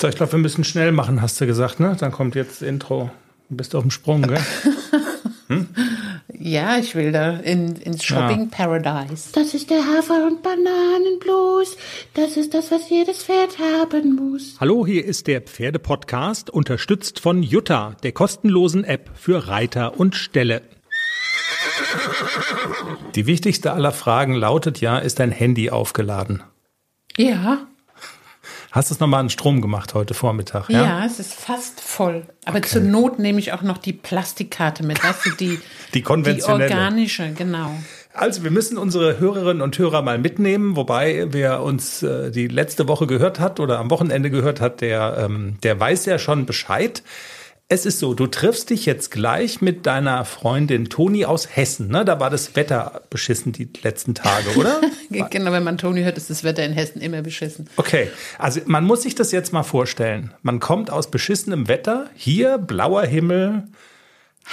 So, ich glaube, wir müssen schnell machen, hast du gesagt, ne? Dann kommt jetzt das Intro. Du bist auf dem Sprung, gell? Hm? Ja, ich will da in, ins Shopping ja. Paradise. Das ist der Hafer- und Bananenblues. Das ist das, was jedes Pferd haben muss. Hallo, hier ist der Pferdepodcast, unterstützt von Jutta, der kostenlosen App für Reiter und Ställe. Die wichtigste aller Fragen lautet ja, ist dein Handy aufgeladen? Ja. Hast du es nochmal an Strom gemacht heute Vormittag? Ja? ja, es ist fast voll. Aber okay. zur Not nehme ich auch noch die Plastikkarte mit, weißt du, die, die konventionelle. Die organische, genau. Also wir müssen unsere Hörerinnen und Hörer mal mitnehmen, wobei wer uns äh, die letzte Woche gehört hat oder am Wochenende gehört hat, der, ähm, der weiß ja schon Bescheid. Es ist so, du triffst dich jetzt gleich mit deiner Freundin Toni aus Hessen. Ne? Da war das Wetter beschissen die letzten Tage, oder? genau, wenn man Toni hört, ist das Wetter in Hessen immer beschissen. Okay, also man muss sich das jetzt mal vorstellen. Man kommt aus beschissenem Wetter, hier blauer Himmel,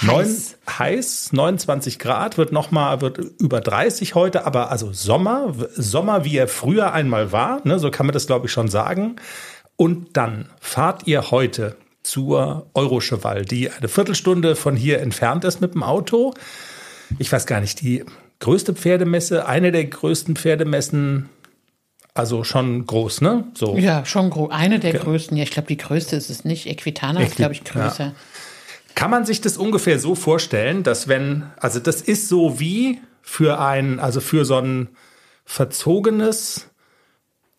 heiß, Neun, heiß 29 Grad, wird noch mal wird über 30 heute, aber also Sommer, Sommer, wie er früher einmal war, ne? so kann man das glaube ich schon sagen. Und dann fahrt ihr heute zur Eurocheval, die eine Viertelstunde von hier entfernt ist mit dem Auto. Ich weiß gar nicht, die größte Pferdemesse, eine der größten Pferdemessen, also schon groß, ne? So. Ja, schon groß. Eine der Ge größten. Ja, ich glaube, die größte ist es nicht. Equitana Equi ist, glaube ich, größer. Ja. Kann man sich das ungefähr so vorstellen, dass wenn, also das ist so wie für ein, also für so ein verzogenes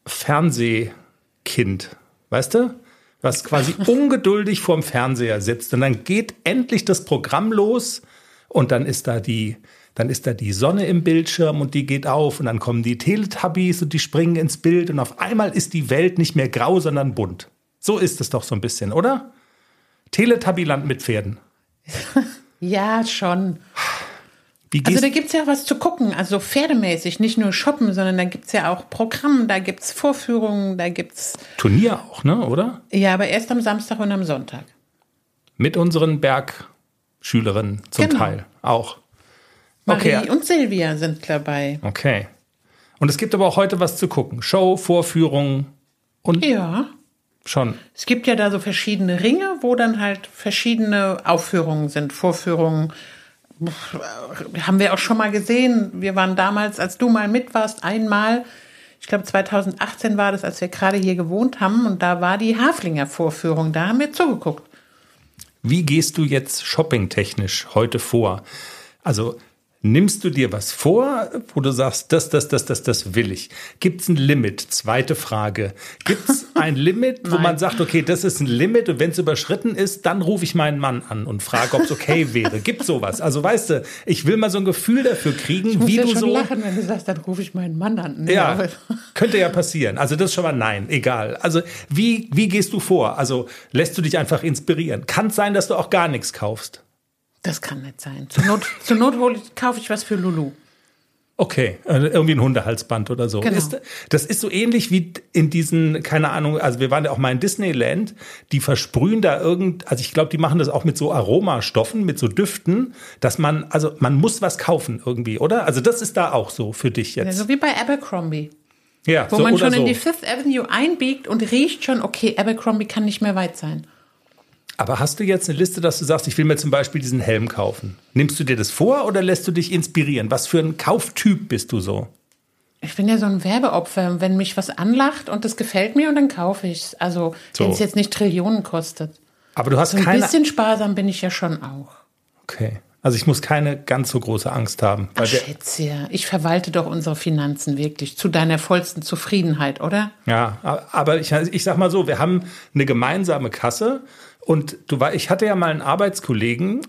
Fernsehkind, weißt du? Was quasi ungeduldig vorm Fernseher sitzt. Und dann geht endlich das Programm los und dann ist da die, dann ist da die Sonne im Bildschirm und die geht auf und dann kommen die Teletubbies und die springen ins Bild und auf einmal ist die Welt nicht mehr grau, sondern bunt. So ist es doch so ein bisschen, oder? Teletubbyland mit Pferden. ja, schon also da gibt es ja was zu gucken, also pferdemäßig, nicht nur shoppen, sondern da gibt es ja auch Programm, da gibt es Vorführungen, da gibt es. Turnier auch, ne, oder? Ja, aber erst am Samstag und am Sonntag. Mit unseren Bergschülerinnen zum genau. Teil auch. Marie okay. und Silvia sind dabei. Okay. Und es gibt aber auch heute was zu gucken. Show, Vorführungen und. Ja. Schon. Es gibt ja da so verschiedene Ringe, wo dann halt verschiedene Aufführungen sind, Vorführungen haben wir auch schon mal gesehen. Wir waren damals, als du mal mit warst, einmal, ich glaube 2018 war das, als wir gerade hier gewohnt haben und da war die Haflinger Vorführung, da haben wir zugeguckt. Wie gehst du jetzt shoppingtechnisch heute vor? Also Nimmst du dir was vor, wo du sagst, das, das, das, das, das will ich? Gibt es ein Limit? Zweite Frage. Gibt es ein Limit, wo man sagt, okay, das ist ein Limit und wenn es überschritten ist, dann rufe ich meinen Mann an und frage, ob es okay wäre. Gibt sowas? Also weißt du, ich will mal so ein Gefühl dafür kriegen, ich muss wie ja du schon so. lachen, wenn du sagst, dann rufe ich meinen Mann an. Nee, ja, könnte ja passieren. Also das ist schon mal nein, egal. Also wie, wie gehst du vor? Also lässt du dich einfach inspirieren? Kann es sein, dass du auch gar nichts kaufst? Das kann nicht sein. Zur Not, zur Not ich, kaufe ich was für Lulu. Okay, also irgendwie ein Hundehalsband oder so. Genau. Ist, das ist so ähnlich wie in diesen, keine Ahnung, also wir waren ja auch mal in Disneyland, die versprühen da irgend, also ich glaube, die machen das auch mit so Aromastoffen, mit so Düften, dass man, also man muss was kaufen irgendwie, oder? Also das ist da auch so für dich jetzt. Ja, so wie bei Abercrombie. Ja, wo so man schon so. in die Fifth Avenue einbiegt und riecht schon, okay, Abercrombie kann nicht mehr weit sein. Aber hast du jetzt eine Liste, dass du sagst, ich will mir zum Beispiel diesen Helm kaufen? Nimmst du dir das vor oder lässt du dich inspirieren? Was für ein Kauftyp bist du so? Ich bin ja so ein Werbeopfer. Wenn mich was anlacht und das gefällt mir und dann kaufe ich es. Also, so. wenn es jetzt nicht Trillionen kostet. Aber du hast so ein keine... bisschen sparsam bin ich ja schon auch. Okay. Also ich muss keine ganz so große Angst haben. Ach, Schätze, ich verwalte doch unsere Finanzen wirklich zu deiner vollsten Zufriedenheit, oder? Ja, aber ich, ich sag mal so, wir haben eine gemeinsame Kasse und du war, ich hatte ja mal einen Arbeitskollegen,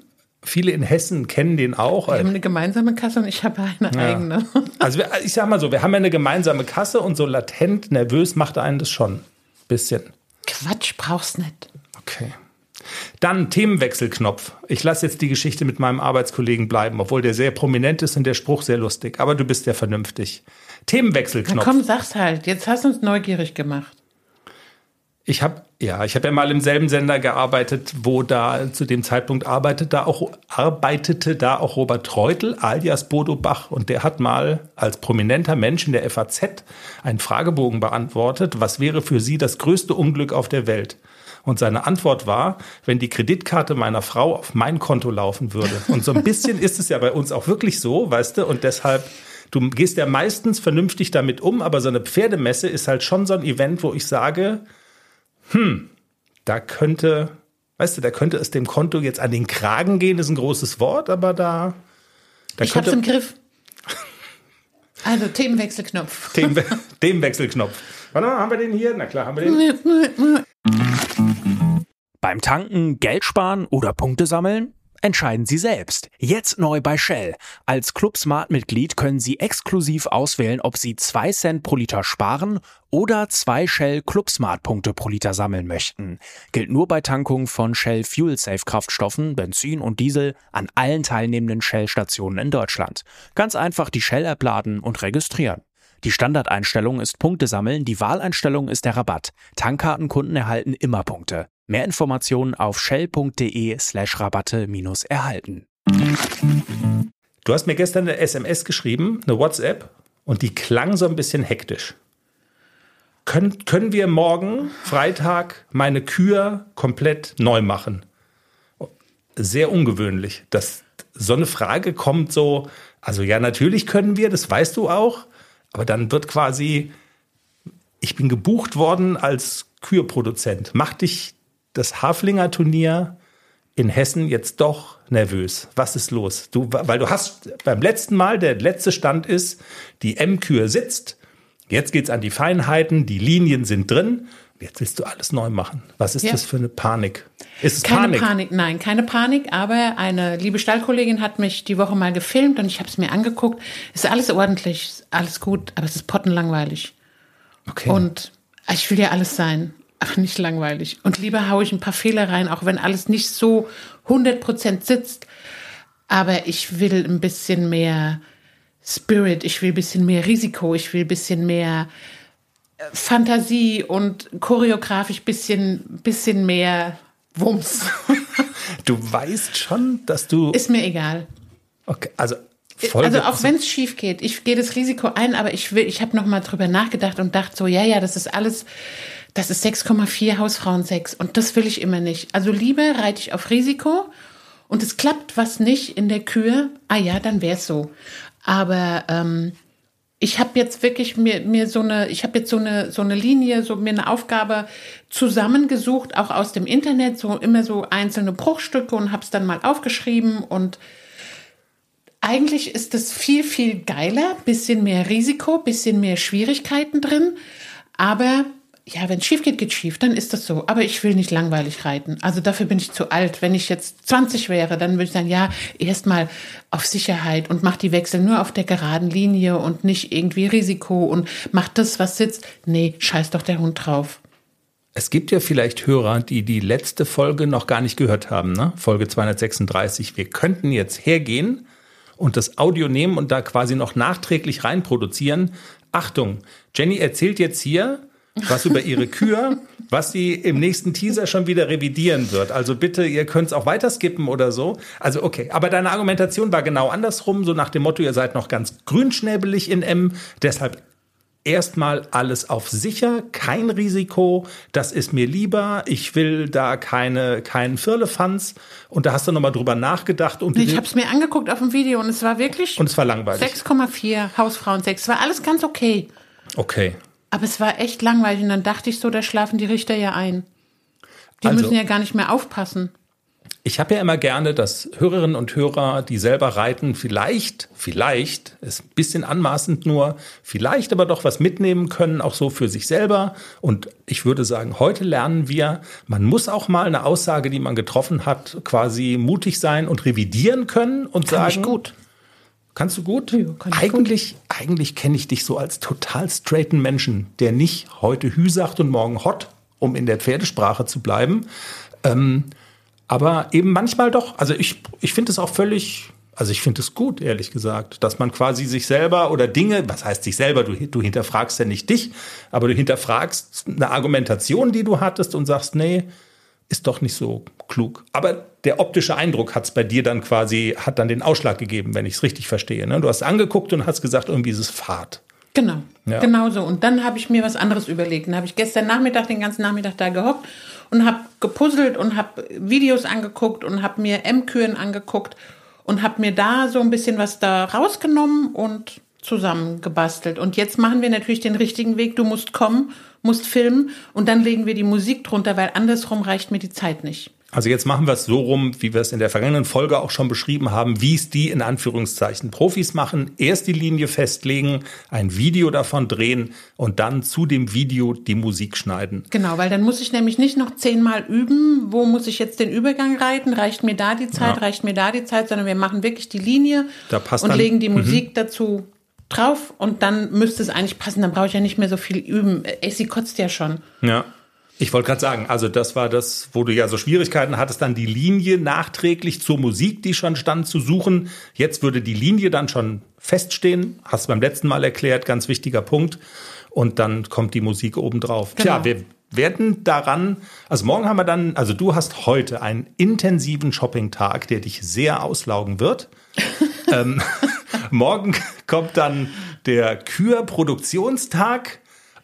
viele in Hessen kennen den auch. Wir haben eine gemeinsame Kasse und ich habe eine ja. eigene. Also ich sag mal so, wir haben ja eine gemeinsame Kasse und so latent nervös macht einen das schon. Bisschen. Quatsch, brauchst nicht. Okay. Dann Themenwechselknopf. Ich lasse jetzt die Geschichte mit meinem Arbeitskollegen bleiben, obwohl der sehr prominent ist und der Spruch sehr lustig. Aber du bist ja vernünftig. Themenwechselknopf. Na komm, sag's halt. Jetzt hast du uns neugierig gemacht. Ich habe ja, ich habe ja mal im selben Sender gearbeitet, wo da zu dem Zeitpunkt arbeitete da auch arbeitete da auch Robert Treutel alias Bodo Bach und der hat mal als prominenter Mensch in der FAZ einen Fragebogen beantwortet, was wäre für Sie das größte Unglück auf der Welt? Und seine Antwort war, wenn die Kreditkarte meiner Frau auf mein Konto laufen würde. Und so ein bisschen ist es ja bei uns auch wirklich so, weißt du, und deshalb du gehst ja meistens vernünftig damit um, aber so eine Pferdemesse ist halt schon so ein Event, wo ich sage, hm, da könnte, weißt du, da könnte es dem Konto jetzt an den Kragen gehen, ist ein großes Wort, aber da. da ich hab's im Griff. Also Themenwechselknopf. Themen, Themenwechselknopf. Warte mal, haben wir den hier? Na klar, haben wir den. Beim Tanken Geld sparen oder Punkte sammeln? Entscheiden Sie selbst. Jetzt neu bei Shell. Als Club Smart Mitglied können Sie exklusiv auswählen, ob Sie 2 Cent pro Liter sparen oder 2 Shell Club Smart Punkte pro Liter sammeln möchten. Gilt nur bei Tankung von Shell Fuel Safe Kraftstoffen, Benzin und Diesel an allen teilnehmenden Shell Stationen in Deutschland. Ganz einfach die Shell App laden und registrieren. Die Standardeinstellung ist Punkte sammeln, die Wahleinstellung ist der Rabatt. Tankkartenkunden erhalten immer Punkte. Mehr Informationen auf shell.de slash Rabatte minus erhalten. Du hast mir gestern eine SMS geschrieben, eine WhatsApp, und die klang so ein bisschen hektisch. Können, können wir morgen, Freitag, meine Kür komplett neu machen? Sehr ungewöhnlich, dass so eine Frage kommt so, also ja, natürlich können wir, das weißt du auch, aber dann wird quasi, ich bin gebucht worden als Kürproduzent. Mach dich das Haflinger Turnier in Hessen jetzt doch nervös. Was ist los? Du, weil du hast beim letzten Mal, der letzte Stand ist, die M-Kür sitzt. Jetzt geht's an die Feinheiten, die Linien sind drin. Jetzt willst du alles neu machen. Was ist ja. das für eine Panik? Ist es keine Panik? Panik? Nein, keine Panik. Aber eine liebe Stallkollegin hat mich die Woche mal gefilmt und ich habe es mir angeguckt. Ist alles ordentlich, alles gut, aber es ist pottenlangweilig. Okay. Und ich will ja alles sein. Ach, nicht langweilig. Und lieber haue ich ein paar Fehler rein, auch wenn alles nicht so 100% sitzt. Aber ich will ein bisschen mehr Spirit, ich will ein bisschen mehr Risiko, ich will ein bisschen mehr äh, Fantasie und choreografisch bisschen, bisschen mehr Wumms. Du weißt schon, dass du. Ist mir egal. Okay, also. also auch wenn es schief geht, ich gehe das Risiko ein, aber ich will, ich habe noch mal drüber nachgedacht und dachte so, ja, ja, das ist alles das ist 6,4 Hausfrauensex und das will ich immer nicht. Also lieber reite ich auf Risiko und es klappt was nicht in der Kühe, ah ja, dann wäre es so. Aber ähm, ich habe jetzt wirklich mir, mir so eine, ich habe jetzt so eine, so eine Linie, so mir eine Aufgabe zusammengesucht, auch aus dem Internet, so immer so einzelne Bruchstücke und habe es dann mal aufgeschrieben und eigentlich ist es viel, viel geiler, bisschen mehr Risiko, bisschen mehr Schwierigkeiten drin, aber ja, wenn es schief geht, geht schief, dann ist das so. Aber ich will nicht langweilig reiten. Also dafür bin ich zu alt. Wenn ich jetzt 20 wäre, dann würde ich sagen, ja, erstmal auf Sicherheit und mach die Wechsel nur auf der geraden Linie und nicht irgendwie Risiko und mach das, was sitzt. Nee, scheiß doch der Hund drauf. Es gibt ja vielleicht Hörer, die die letzte Folge noch gar nicht gehört haben, ne? Folge 236. Wir könnten jetzt hergehen und das Audio nehmen und da quasi noch nachträglich reinproduzieren. Achtung, Jenny erzählt jetzt hier, was über ihre Kür, was sie im nächsten Teaser schon wieder revidieren wird. Also bitte, ihr könnt es auch weiter skippen oder so. Also okay, aber deine Argumentation war genau andersrum, so nach dem Motto, ihr seid noch ganz grünschnäbelig in M, deshalb erstmal alles auf sicher, kein Risiko, das ist mir lieber, ich will da keine, keinen Firlefanz und da hast du nochmal drüber nachgedacht. Und ich habe es mir angeguckt auf dem Video und es war wirklich und es war langweilig. 6,4 Hausfrauen 6, war alles ganz okay. Okay, aber es war echt langweilig und dann dachte ich so, da schlafen die Richter ja ein. Die also, müssen ja gar nicht mehr aufpassen. Ich habe ja immer gerne, dass Hörerinnen und Hörer, die selber reiten, vielleicht, vielleicht, ist ein bisschen anmaßend nur, vielleicht aber doch was mitnehmen können, auch so für sich selber. Und ich würde sagen, heute lernen wir, man muss auch mal eine Aussage, die man getroffen hat, quasi mutig sein und revidieren können und Kann sagen. Ich gut. Kannst du gut? Ja, eigentlich gut. eigentlich kenne ich dich so als total straighten Menschen, der nicht heute Hü sagt und morgen Hot, um in der Pferdesprache zu bleiben. Ähm, aber eben manchmal doch. Also ich, ich finde es auch völlig, Also ich finde es gut, ehrlich gesagt, dass man quasi sich selber oder Dinge, was heißt sich selber, du, du hinterfragst ja nicht dich, aber du hinterfragst eine Argumentation, die du hattest und sagst, nee, ist doch nicht so klug. Aber der optische Eindruck hat es bei dir dann quasi, hat dann den Ausschlag gegeben, wenn ich es richtig verstehe. Ne? Du hast angeguckt und hast gesagt, irgendwie ist es Fahrt. Genau, ja. genau so. Und dann habe ich mir was anderes überlegt. Dann habe ich gestern Nachmittag den ganzen Nachmittag da gehockt und habe gepuzzelt und habe Videos angeguckt und habe mir M-Kühen angeguckt und habe mir da so ein bisschen was da rausgenommen und zusammengebastelt. Und jetzt machen wir natürlich den richtigen Weg. Du musst kommen, musst filmen und dann legen wir die Musik drunter, weil andersrum reicht mir die Zeit nicht. Also jetzt machen wir es so rum, wie wir es in der vergangenen Folge auch schon beschrieben haben, wie es die in Anführungszeichen Profis machen. Erst die Linie festlegen, ein Video davon drehen und dann zu dem Video die Musik schneiden. Genau, weil dann muss ich nämlich nicht noch zehnmal üben, wo muss ich jetzt den Übergang reiten, reicht mir da die Zeit, ja. reicht mir da die Zeit, sondern wir machen wirklich die Linie und dann, legen die mhm. Musik dazu drauf und dann müsste es eigentlich passen. Dann brauche ich ja nicht mehr so viel üben. Essie kotzt ja schon. Ja. Ich wollte gerade sagen, also das war das, wo du ja so Schwierigkeiten hattest, dann die Linie nachträglich zur Musik, die schon stand, zu suchen. Jetzt würde die Linie dann schon feststehen. Hast du beim letzten Mal erklärt, ganz wichtiger Punkt. Und dann kommt die Musik obendrauf. Genau. Tja, wir werden daran, also morgen haben wir dann, also du hast heute einen intensiven Shopping-Tag, der dich sehr auslaugen wird. ähm, morgen kommt dann der Kür-Produktionstag.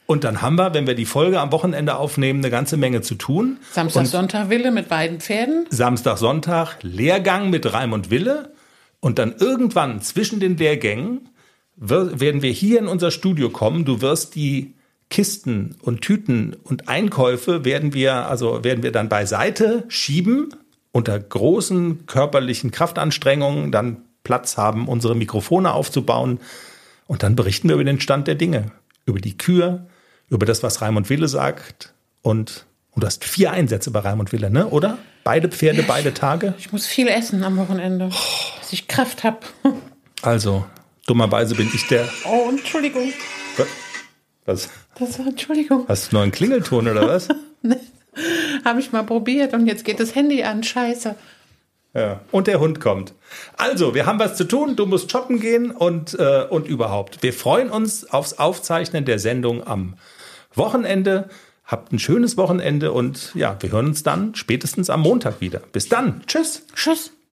Und dann haben wir, wenn wir die Folge am Wochenende aufnehmen, eine ganze Menge zu tun. Samstag, und Sonntag Wille mit beiden Pferden. Samstag, Sonntag Lehrgang mit Reim und Wille. Und dann irgendwann zwischen den Lehrgängen werden wir hier in unser Studio kommen. Du wirst die Kisten und Tüten und Einkäufe werden wir, also werden wir dann beiseite schieben unter großen körperlichen Kraftanstrengungen, dann Platz haben, unsere Mikrofone aufzubauen. Und dann berichten wir über den Stand der Dinge, über die Kür, über das, was Raimund Wille sagt. Und, und du hast vier Einsätze bei Raimund Wille, ne? oder? Beide Pferde, ja, beide Tage. Ich muss viel essen am Wochenende, oh. dass ich Kraft habe. Also, dummerweise bin ich der. Oh, Entschuldigung. Was? Das war Entschuldigung. Hast du noch einen Klingelton oder was? nee. Habe ich mal probiert und jetzt geht das Handy an. Scheiße. Ja. Und der Hund kommt. Also, wir haben was zu tun. Du musst shoppen gehen und, äh, und überhaupt. Wir freuen uns aufs Aufzeichnen der Sendung am Wochenende. Habt ein schönes Wochenende und ja, wir hören uns dann spätestens am Montag wieder. Bis dann. Tschüss. Tschüss.